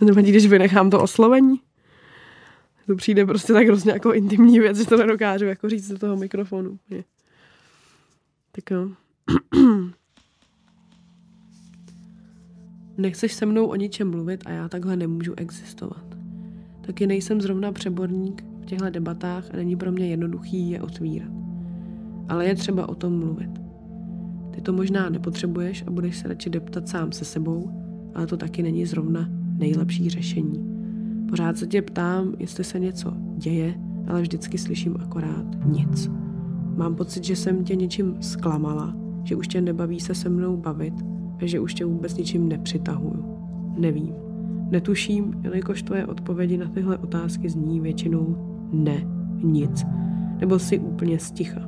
Nevadí, když vynechám to oslovení? To přijde prostě tak hrozně jako intimní věc, že to nedokážu jako říct do toho mikrofonu. Tak jo. Nechceš se mnou o ničem mluvit a já takhle nemůžu existovat. Taky nejsem zrovna přeborník v těchto debatách a není pro mě jednoduchý je otvírat. Ale je třeba o tom mluvit. Ty to možná nepotřebuješ a budeš se radši deptat sám se sebou, ale to taky není zrovna nejlepší řešení. Pořád se tě ptám, jestli se něco děje, ale vždycky slyším akorát nic. Mám pocit, že jsem tě něčím zklamala, že už tě nebaví se se mnou bavit a že už tě vůbec ničím nepřitahuju. Nevím. Netuším, jelikož tvoje odpovědi na tyhle otázky zní většinou ne, nic. Nebo si úplně sticha.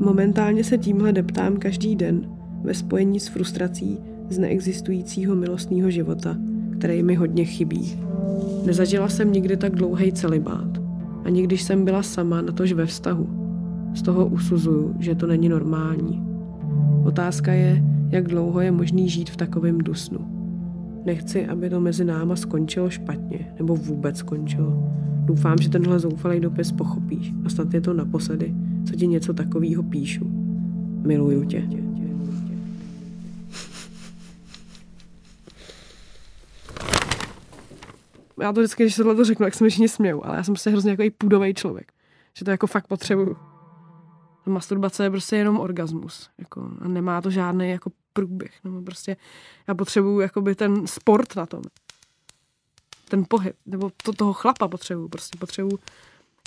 Momentálně se tímhle deptám každý den ve spojení s frustrací z neexistujícího milostného života, který mi hodně chybí. Nezažila jsem nikdy tak dlouhý celibát. Ani když jsem byla sama, natož ve vztahu. Z toho usuzuju, že to není normální. Otázka je, jak dlouho je možný žít v takovém dusnu. Nechci, aby to mezi náma skončilo špatně, nebo vůbec skončilo. Doufám, že tenhle zoufalý dopis pochopíš a snad je to naposledy, co ti něco takového píšu. Miluju tě. Já to vždycky, když se to řeknu, jak se mi všichni směju, ale já jsem prostě hrozně jako půdový člověk. Že to jako fakt potřebuju. Masturbace je prostě jenom orgasmus. Jako, a nemá to žádný jako průběh. Nebo prostě já potřebuju jakoby ten sport na tom. Ten pohyb. Nebo to, toho chlapa potřebuju. Prostě potřebuju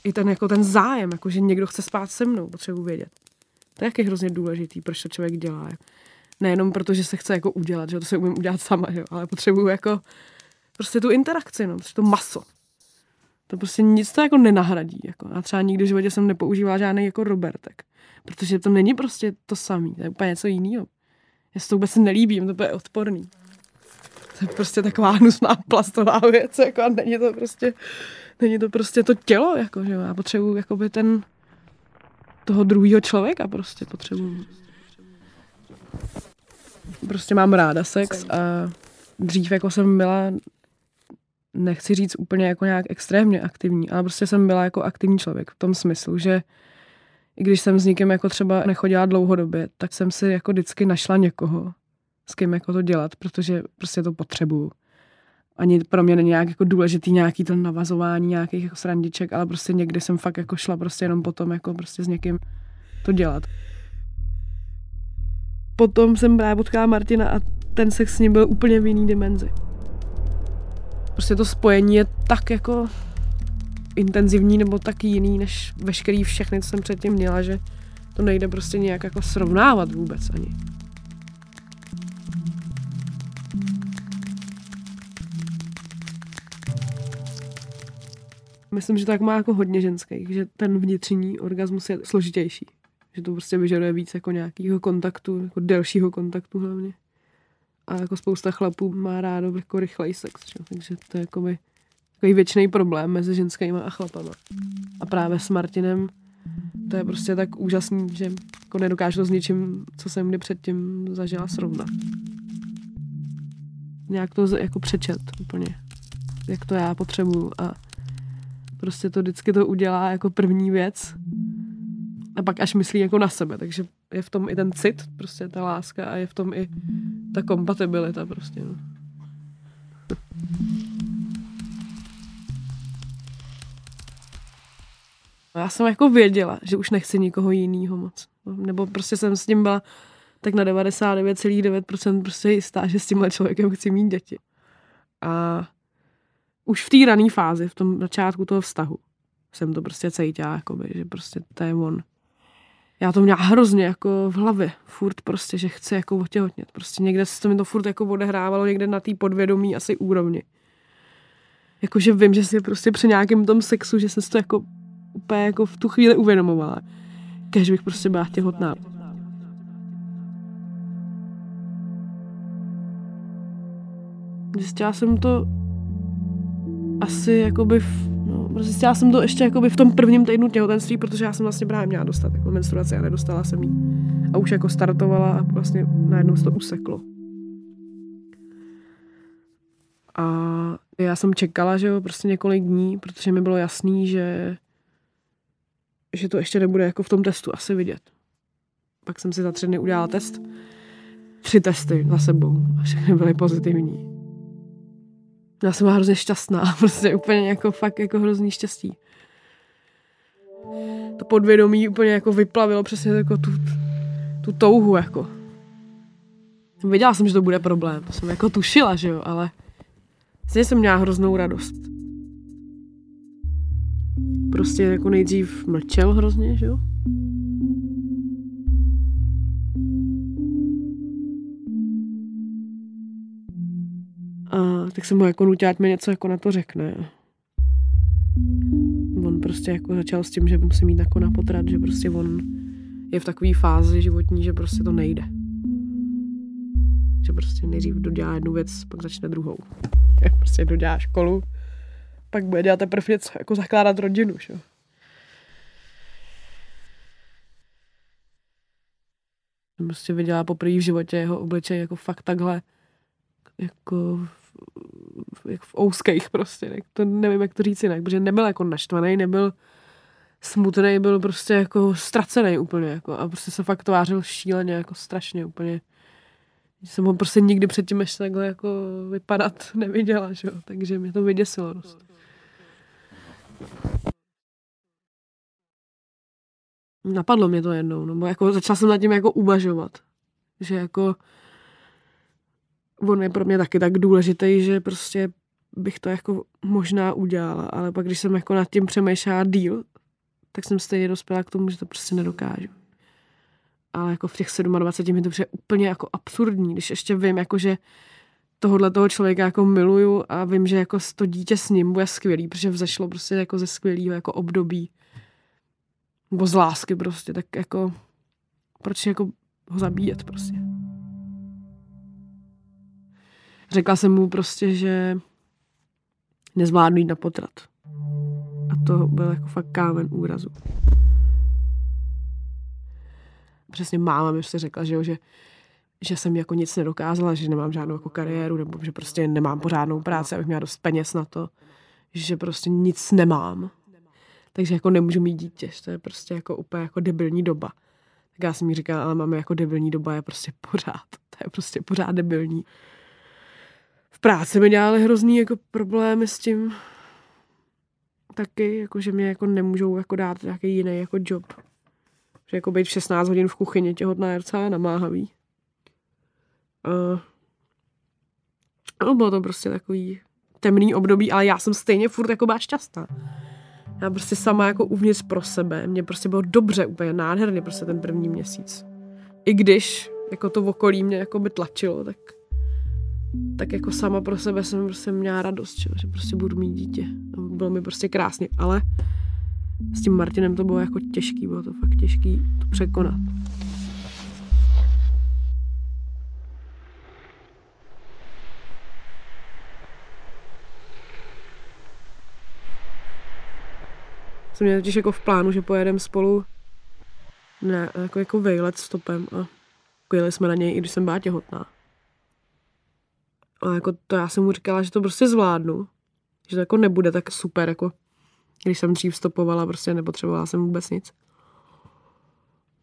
i ten, jako ten zájem, jako že někdo chce spát se mnou, potřebuji vědět. To je hrozně důležitý, proč to člověk dělá. Nejenom proto, že se chce jako udělat, že to se umím udělat sama, jo, ale potřebuju jako prostě tu interakci, no, prostě to maso. To prostě nic to jako nenahradí. Jako. A třeba nikdy v životě jsem nepoužívala žádný jako Robertek. Protože to není prostě to samé, to je úplně něco jiného. Já si to vůbec nelíbím, to je odporný. To je prostě taková hnusná plastová věc, jako a není to prostě, není to prostě to tělo, jako, že já potřebuji jakoby ten, toho druhého člověka prostě potřebuji. Prostě mám ráda sex a dřív jako jsem byla nechci říct úplně jako nějak extrémně aktivní, ale prostě jsem byla jako aktivní člověk v tom smyslu, že i když jsem s někým jako třeba nechodila dlouhodobě, tak jsem si jako vždycky našla někoho, s kým jako to dělat, protože prostě to potřebuju. Ani pro mě není nějak jako důležitý nějaký to navazování nějakých jako srandiček, ale prostě někdy jsem fakt jako šla prostě jenom potom jako prostě s někým to dělat. Potom jsem právě potkala Martina a ten sex s ním byl úplně v jiný dimenzi prostě to spojení je tak jako intenzivní nebo tak jiný než veškerý všechny, co jsem předtím měla, že to nejde prostě nějak jako srovnávat vůbec ani. Myslím, že tak má jako hodně ženských, že ten vnitřní orgasmus je složitější. Že to prostě vyžaduje víc jako nějakého kontaktu, jako delšího kontaktu hlavně a jako spousta chlapů má rádo jako rychlej sex, že? takže to je jako by takový věčný problém mezi ženskými a chlapama. A právě s Martinem to je prostě tak úžasný, že jako nedokážu to s ničím, co jsem kdy předtím zažila srovnat. Nějak to jako přečet úplně, jak to já potřebuju a prostě to vždycky to udělá jako první věc a pak až myslí jako na sebe, takže je v tom i ten cit, prostě ta láska a je v tom i ta kompatibilita prostě, no. Já jsem jako věděla, že už nechci nikoho jiného moc. Nebo prostě jsem s tím byla tak na 99,9% prostě jistá, že s tímhle člověkem chci mít děti. A už v té rané fázi, v tom začátku toho vztahu, jsem to prostě cítila, jakoby, že prostě to je on já to měla hrozně jako v hlavě, furt prostě, že chci jako otěhotnět. Prostě někde se to mi to furt jako odehrávalo někde na té podvědomí asi úrovni. Jakože vím, že si prostě při nějakém tom sexu, že jsem si to jako úplně jako v tu chvíli uvědomovala. Kež bych prostě byla těhotná. Zjistila jsem to asi jakoby v zjistila jsem to ještě jakoby v tom prvním týdnu těhotenství, protože já jsem vlastně právě měla dostat jako menstruaci a nedostala jsem jí. A už jako startovala a vlastně najednou se to useklo. A já jsem čekala, že jo, prostě několik dní, protože mi bylo jasný, že že to ještě nebude jako v tom testu asi vidět. Pak jsem si za tři dny udělala test. Tři testy za sebou a všechny byly pozitivní. Já jsem byla hrozně šťastná, prostě úplně jako fakt jako hrozný štěstí. To podvědomí úplně jako vyplavilo přesně jako tu, tu touhu jako. Věděla jsem, že to bude problém, to jsem jako tušila, že jo, ale stejně jsem měla hroznou radost. Prostě jako nejdřív mlčel hrozně, že jo. Tak jsem mu jako nutila, ať mi něco jako na to řekne. On prostě jako začal s tím, že musí mít jako na potrat, že prostě on je v takové fázi životní, že prostě to nejde. Že prostě nejdřív dodělá jednu věc, pak začne druhou. prostě dodělá školu, pak bude dělat teprve něco, jako zakládat rodinu, že? Prostě viděla poprvé v životě jeho obličej jako fakt takhle jako jak v ouských prostě, ne? to nevím, jak to říct jinak, protože nebyl jako naštvaný, nebyl smutný, byl prostě jako ztracený úplně, jako, a prostě se fakt tvářil šíleně, jako strašně úplně. Jsem ho prostě nikdy předtím ještě takhle jako vypadat neviděla, že jo? takže mě to vyděsilo dost. Napadlo mě to jednou, no, jako začala jsem nad tím jako uvažovat, že jako on je pro mě taky tak důležitý, že prostě bych to jako možná udělala, ale pak když jsem jako nad tím přemýšlela díl, tak jsem stejně dospěla k tomu, že to prostě nedokážu. Ale jako v těch 27 mi to přijde úplně jako absurdní, když ještě vím, jako že tohohle toho člověka jako miluju a vím, že jako to dítě s ním bude skvělý, protože vzešlo prostě jako ze skvělého jako období. Nebo z lásky prostě, tak jako proč jako ho zabíjet prostě. Řekla jsem mu prostě, že nezvládnu jít na potrat. A to byl jako fakt kámen úrazu. Přesně máma mi prostě řekla, že, jo, že že jsem jako nic nedokázala, že nemám žádnou jako kariéru, nebo že prostě nemám pořádnou práci, abych měla dost peněz na to, že prostě nic nemám. Takže jako nemůžu mít dítě, to je prostě jako úplně jako debilní doba. Tak já jsem mi říkala, ale máme jako debilní doba je prostě pořád. To je prostě pořád debilní. Práci mi dělali hrozný jako problémy s tím taky, jako že mě jako nemůžou jako dát nějaký jiný jako job. Že jako být v 16 hodin v kuchyni těhotná je docela namáhavý. Uh, no, bylo to prostě takový temný období, ale já jsem stejně furt jako byla šťastná. Já prostě sama jako uvnitř pro sebe. Mně prostě bylo dobře, úplně nádherně prostě ten první měsíc. I když jako to v okolí mě jako by tlačilo, tak, tak jako sama pro sebe jsem prostě měla radost, že prostě budu mít dítě. Bylo mi prostě krásně, ale s tím Martinem to bylo jako těžký, bylo to fakt těžký to překonat. Jsem měl totiž jako v plánu, že pojedeme spolu ne, jako, jako vejlet stopem a jeli jsme na něj, i když jsem byla těhotná. A jako to já jsem mu říkala, že to prostě zvládnu. Že to jako nebude tak super, jako když jsem dřív stopovala, prostě nepotřebovala jsem vůbec nic.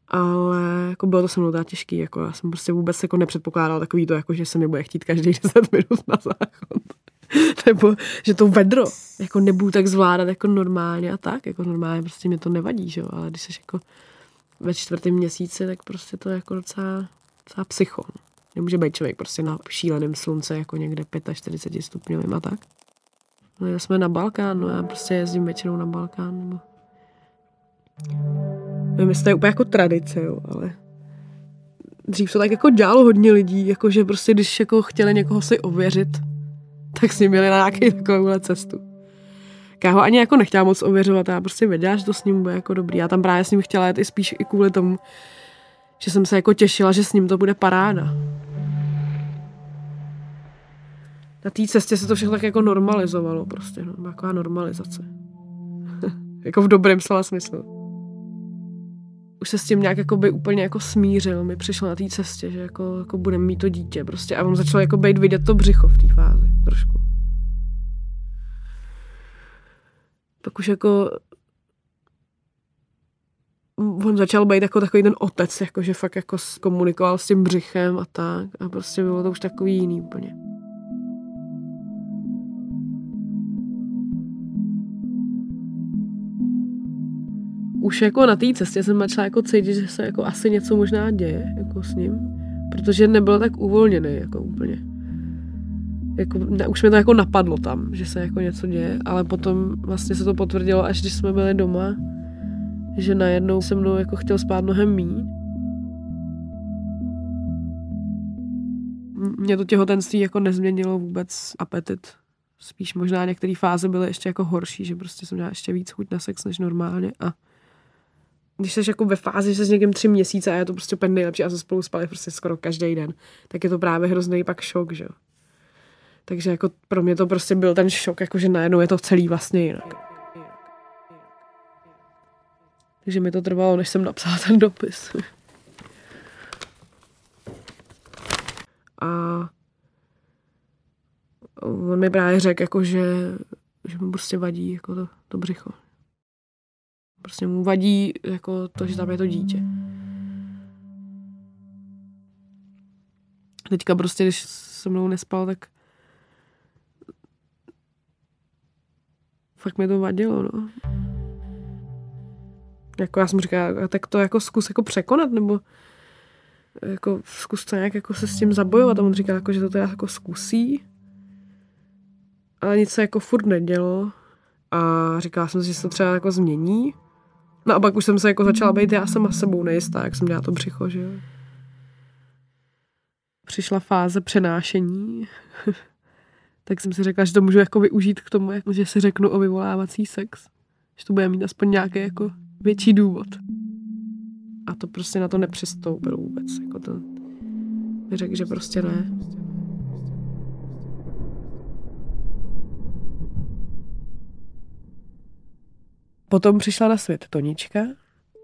Ale jako bylo to se mnou teda těžký, jako já jsem prostě vůbec jako nepředpokládala takový to, jako že se mi bude chtít každý 10 minut na záchod. Nebo že to vedro jako nebudu tak zvládat jako normálně a tak, jako normálně prostě mě to nevadí, že jo, ale když jsi jako ve čtvrtém měsíci, tak prostě to je jako docela, docela psycho. No. Nemůže být člověk prostě na šíleném slunce jako někde 45 stupňovým a tak. No jsme na Balkán, no já prostě jezdím většinou na Balkán, nebo... Nevím, jestli to je úplně jako tradice, jo, ale dřív to tak jako dělalo hodně lidí, jako že prostě když jako chtěli někoho si ověřit, tak s ním měli na nějaký takovouhle cestu. Já ho ani jako nechtěla moc ověřovat, já prostě věděla, že to s ním bude jako dobrý. Já tam právě s ním chtěla jet i spíš i kvůli tomu, že jsem se jako těšila, že s ním to bude paráda na té cestě se to všechno tak jako normalizovalo prostě, no, taková normalizace. jako v dobrém slova smyslu už se s tím nějak jako by úplně jako smířil, mi přišlo na té cestě, že jako, jako budeme mít to dítě prostě a on začal jako být vidět to břicho v té fázi trošku. Pak už jako on začal být jako takový ten otec, jako že fakt jako komunikoval s tím břichem a tak a prostě bylo to už takový jiný úplně. Už jako na té cestě jsem začala jako cítit, že se jako asi něco možná děje jako s ním, protože nebyl tak uvolněný jako úplně. Jako, ne, už mi to jako napadlo tam, že se jako něco děje, ale potom vlastně se to potvrdilo, až když jsme byli doma, že najednou se mnou jako chtěl spát mnohem míň. Mě to těhotenství jako nezměnilo vůbec apetit. Spíš možná některé fáze byly ještě jako horší, že prostě jsem měla ještě víc chuť na sex než normálně a když jsi jako ve fázi, že jsi s někým tři měsíce a je to prostě úplně nejlepší a se spolu spali prostě skoro každý den, tak je to právě hrozný pak šok, že jo. Takže jako pro mě to prostě byl ten šok, jako že najednou je to celý vlastně jinak. Takže mi to trvalo, než jsem napsala ten dopis. A on mi právě řekl, jako, že, že mu prostě vadí jako to, to břicho. Prostě mu vadí jako to, že tam je to dítě. Teďka prostě, když se mnou nespal, tak fakt mi to vadilo, no jako já jsem říkala, tak to jako zkus jako překonat, nebo jako zkus to nějak jako se s tím zabojovat. A on říkal, jako, že to teda jako zkusí, ale nic se jako furt nedělo. A říkala jsem si, že se to třeba jako změní. No a pak už jsem se jako začala být já sama sebou nejistá, jak jsem měla to břicho, že jo. Přišla fáze přenášení. tak jsem si řekla, že to můžu jako využít k tomu, jako, že si řeknu o vyvolávací sex. Že to bude mít aspoň nějaký jako větší důvod. A to prostě na to nepřistoupil vůbec. Jako to řekl, že prostě ne. Potom přišla na svět Tonička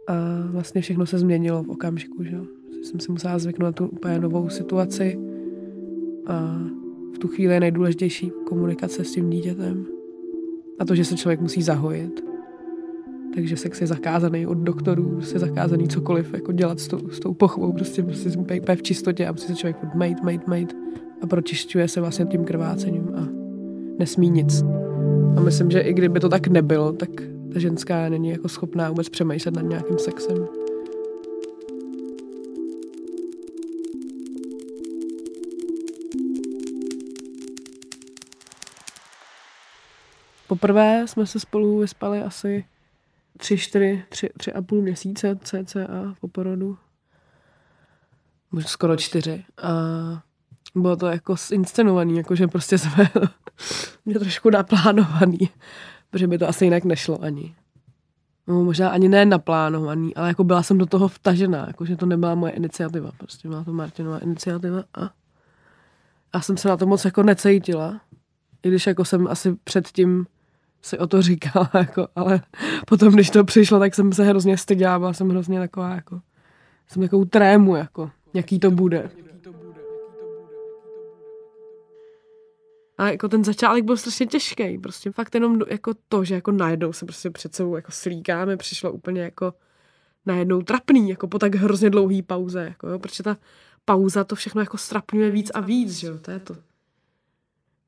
a vlastně všechno se změnilo v okamžiku, že jsem si musela zvyknout na tu úplně novou situaci a v tu chvíli je nejdůležitější komunikace s tím dítětem a to, že se člověk musí zahojit takže sex je zakázaný od doktorů, je zakázaný cokoliv jako dělat s tou, s tou pochvou, prostě, prostě být v čistotě a musí se člověk mate, mate, mate a pročišťuje se vlastně tím krvácením a nesmí nic. A myslím, že i kdyby to tak nebylo, tak ta ženská není jako schopná vůbec přemýšlet nad nějakým sexem. Poprvé jsme se spolu vyspali asi tři, čtyři, tři, tři a půl měsíce cca po porodu. Možná skoro čtyři. A bylo to jako inscenovaný, jakože prostě jsme mě trošku naplánovaný, protože by to asi jinak nešlo ani. No, možná ani ne naplánovaný, ale jako byla jsem do toho vtažená, jakože to nebyla moje iniciativa, prostě byla to Martinová iniciativa a já jsem se na to moc jako necítila, i když jako jsem asi předtím si o to říkala, jako, ale potom, když to přišlo, tak jsem se hrozně styděla, byla jsem hrozně taková, jako, jsem takovou trému, jako, jaký to bude. A jako ten začátek byl strašně těžký, prostě fakt jenom jako to, že jako najednou se prostě před sebou jako slíkáme, přišlo úplně jako najednou trapný, jako po tak hrozně dlouhý pauze, jako jo, protože ta pauza to všechno jako strapňuje víc a víc, že jo, to je to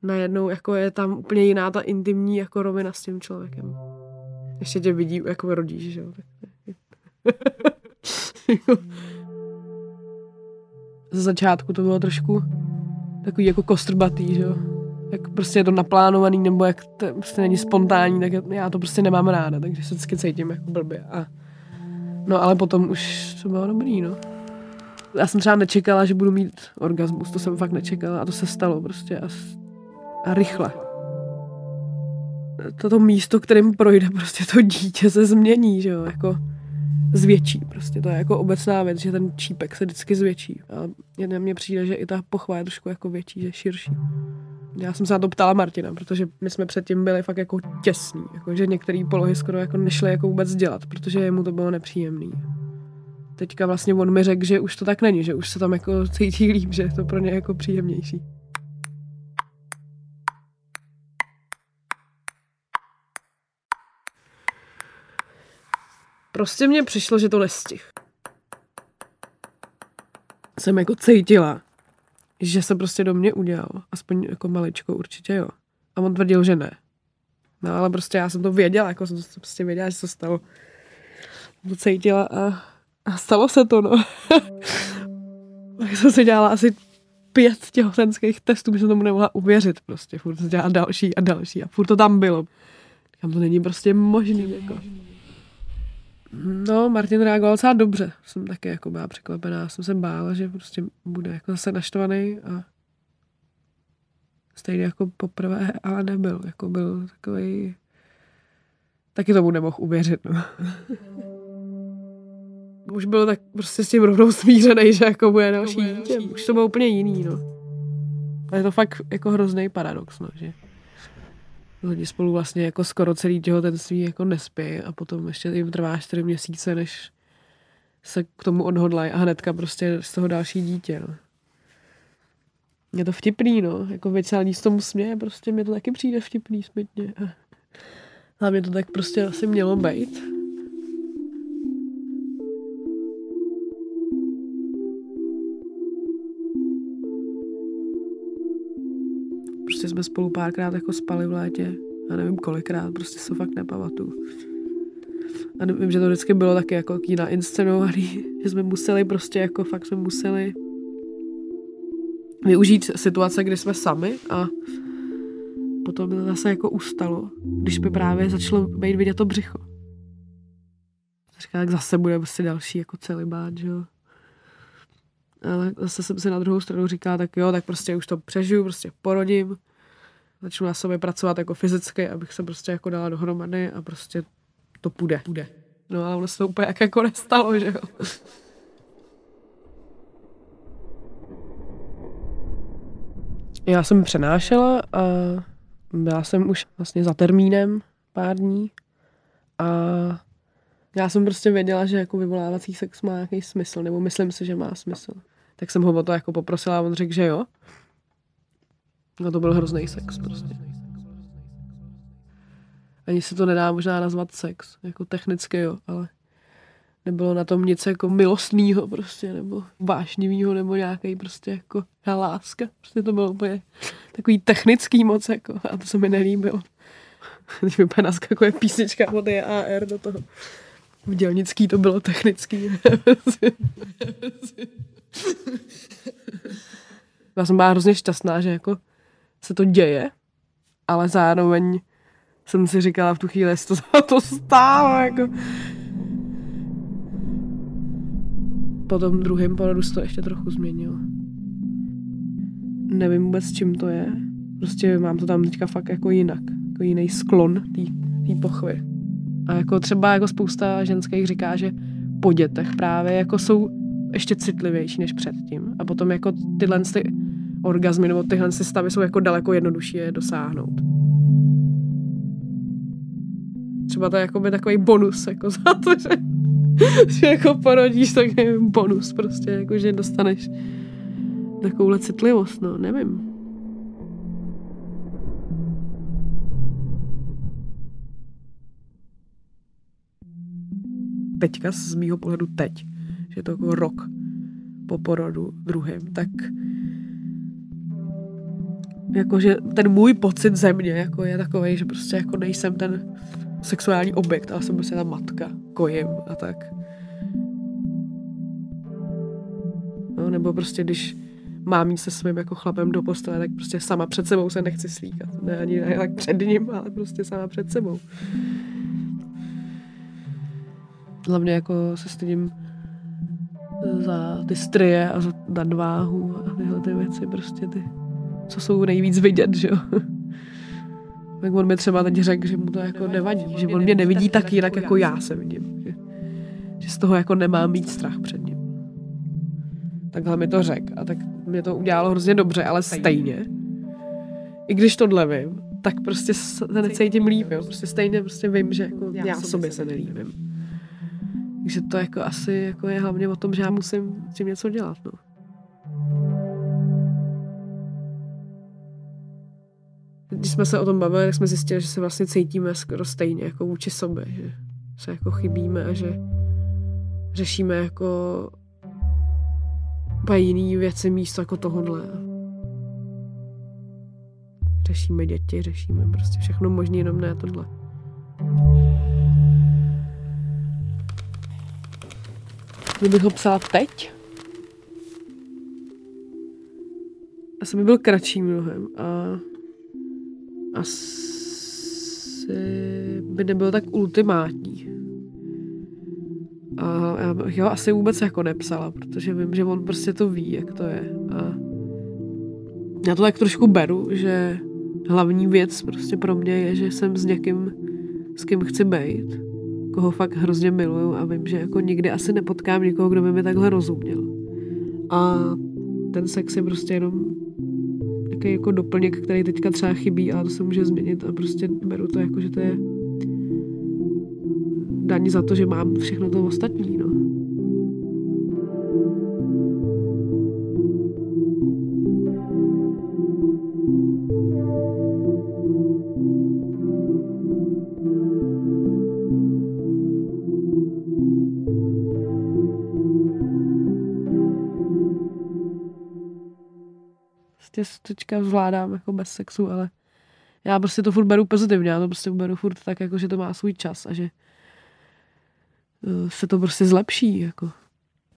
najednou jako je tam úplně jiná ta intimní jako rovina s tím člověkem. Ještě tě vidí jako rodíš, že jo. Ze začátku to bylo trošku takový jako kostrbatý, že jo. Jak prostě je to naplánovaný, nebo jak to prostě není spontánní, tak já to prostě nemám ráda, takže se vždycky cítím jako blbě. A no ale potom už to bylo dobrý, no. Já jsem třeba nečekala, že budu mít orgasmus, to jsem fakt nečekala a to se stalo prostě a a rychle. Toto místo, kterým projde prostě to dítě se změní, že jo, jako zvětší prostě, to je jako obecná věc, že ten čípek se vždycky zvětší a jen mně přijde, že i ta pochva je trošku jako větší, že širší. Já jsem se na to ptala Martina, protože my jsme předtím byli fakt jako těsní, jako že některé polohy skoro jako nešly jako vůbec dělat, protože jemu to bylo nepříjemný. Teďka vlastně on mi řekl, že už to tak není, že už se tam jako cítí líp, že je to pro ně jako příjemnější. Prostě mně přišlo, že to nestih. Jsem jako cítila, že se prostě do mě udělal. Aspoň jako maličko určitě jo. A on tvrdil, že ne. No ale prostě já jsem to věděla, jako jsem to prostě věděla, že se stalo. To cítila a, a stalo se to, no. tak jsem si dělala asi pět těhotenských testů, by jsem tomu nemohla uvěřit prostě. Furt se dělala další a další a furt to tam bylo. Tam to není prostě možný, jako. No, Martin reagoval docela dobře. Jsem taky jako byla překvapená. Jsem se bála, že prostě bude jako zase naštvaný a stejně jako poprvé, ale nebyl. Jako byl takový taky tomu nemohl uvěřit. No. Už byl tak prostě s tím rovnou smířený, že jako bude další dítě. Už to bylo úplně jiný, no. A je to fakt jako hrozný paradox, no, že lidi spolu vlastně jako skoro celý těhotenství jako nespí a potom ještě jim trvá čtyři měsíce, než se k tomu odhodlají a hnedka prostě z toho další dítě, no. Je to vtipný, no. Jako většina lidí z tomu směje, prostě mě to taky přijde vtipný smutně. A mě to tak prostě asi mělo být. Jsme spolu párkrát jako spali v létě. A nevím kolikrát, prostě se fakt nepamatuju. A vím, že to vždycky bylo taky jako na inscenovaný, že jsme museli prostě jako fakt jsme museli využít situace, kdy jsme sami a potom to zase jako ustalo, když by právě začalo být vidět to břicho. Říká, tak zase bude prostě další jako celibát, že jo. Ale zase jsem si na druhou stranu říkala, tak jo, tak prostě už to přežiju, prostě porodím, začnu na sobě pracovat jako fyzicky, abych se prostě jako dala dohromady a prostě to půjde. půjde. No ale ono se to úplně jak jako nestalo, že jo. Já jsem přenášela a byla jsem už vlastně za termínem pár dní a já jsem prostě věděla, že jako vyvolávací sex má nějaký smysl, nebo myslím si, že má smysl. Tak jsem ho o to jako poprosila a on řekl, že jo. No to byl hrozný sex prostě. Ani se to nedá možná nazvat sex, jako technicky jo, ale nebylo na tom nic jako milostného prostě, nebo vášnivého, nebo nějaký prostě jako láska. Prostě to bylo úplně takový technický moc, jako, a to se mi nelíbilo. Teď mi úplně naskakuje písnička od AR do toho. V dělnický to bylo technický. Já jsem byla hrozně šťastná, že jako se to děje, ale zároveň jsem si říkala v tu chvíli, jestli to za to stálo, jako. Po tom druhém porodu se to ještě trochu změnilo. Nevím vůbec, čím to je. Prostě mám to tam teďka fakt jako jinak. Jako jiný sklon té pochvy. A jako třeba jako spousta ženských říká, že po dětech právě jako jsou ještě citlivější než předtím. A potom jako tyhle ty orgazmy nebo tyhle stavy jsou jako daleko jednodušší je dosáhnout. Třeba to je jako by takový bonus jako za to, že, že jako porodíš, tak je bonus prostě, jako že dostaneš takovouhle citlivost, no, nevím. Teďka z mýho pohledu teď, že je to jako rok po porodu druhým, tak jakože ten můj pocit ze mě jako je takový, že prostě jako nejsem ten sexuální objekt, ale jsem prostě ta matka, kojím a tak. No, nebo prostě když mám jít se svým jako chlapem do postele, tak prostě sama před sebou se nechci slíkat. Ne ani ne, tak před ním, ale prostě sama před sebou. Hlavně jako se stydím za ty strie a za nadváhu a tyhle ty věci, prostě ty co jsou nejvíc vidět, že jo. tak on mi třeba teď řekl, že mu to jako nevadí, že on mě nevidí tak jinak, jako já se vidím. Že, že z toho jako nemám mít strach před ním. Takhle mi to řekl a tak mě to udělalo hrozně dobře, ale stejně, i když tohle vím, tak prostě se necítím líp, jo. Prostě stejně prostě vím, že jako já sobě se nelíbím. Takže to jako asi jako je hlavně o tom, že já musím s tím něco dělat, no. Když jsme se o tom bavili, tak jsme zjistili, že se vlastně cítíme skoro stejně jako vůči sobě. Že se jako chybíme a že řešíme jako jiný věci místo jako tohodle. Řešíme děti, řešíme prostě všechno možné, jenom ne tohle. Kdybych ho psala teď, asi by byl kratší mnohem a asi by nebyl tak ultimátní. A já bych ho asi vůbec jako nepsala, protože vím, že on prostě to ví, jak to je. A já to tak trošku beru, že hlavní věc prostě pro mě je, že jsem s někým, s kým chci být, koho fakt hrozně miluju a vím, že jako nikdy asi nepotkám někoho, kdo by mi takhle rozuměl. A ten sex je prostě jenom takový jako doplněk, který teďka třeba chybí, ale to se může změnit a prostě beru to jako, že to je daň za to, že mám všechno to ostatní, no. Prostě teďka zvládám jako bez sexu, ale já prostě to furt beru pozitivně, já to prostě beru furt tak, jako, že to má svůj čas a že eh, se to prostě zlepší, jako.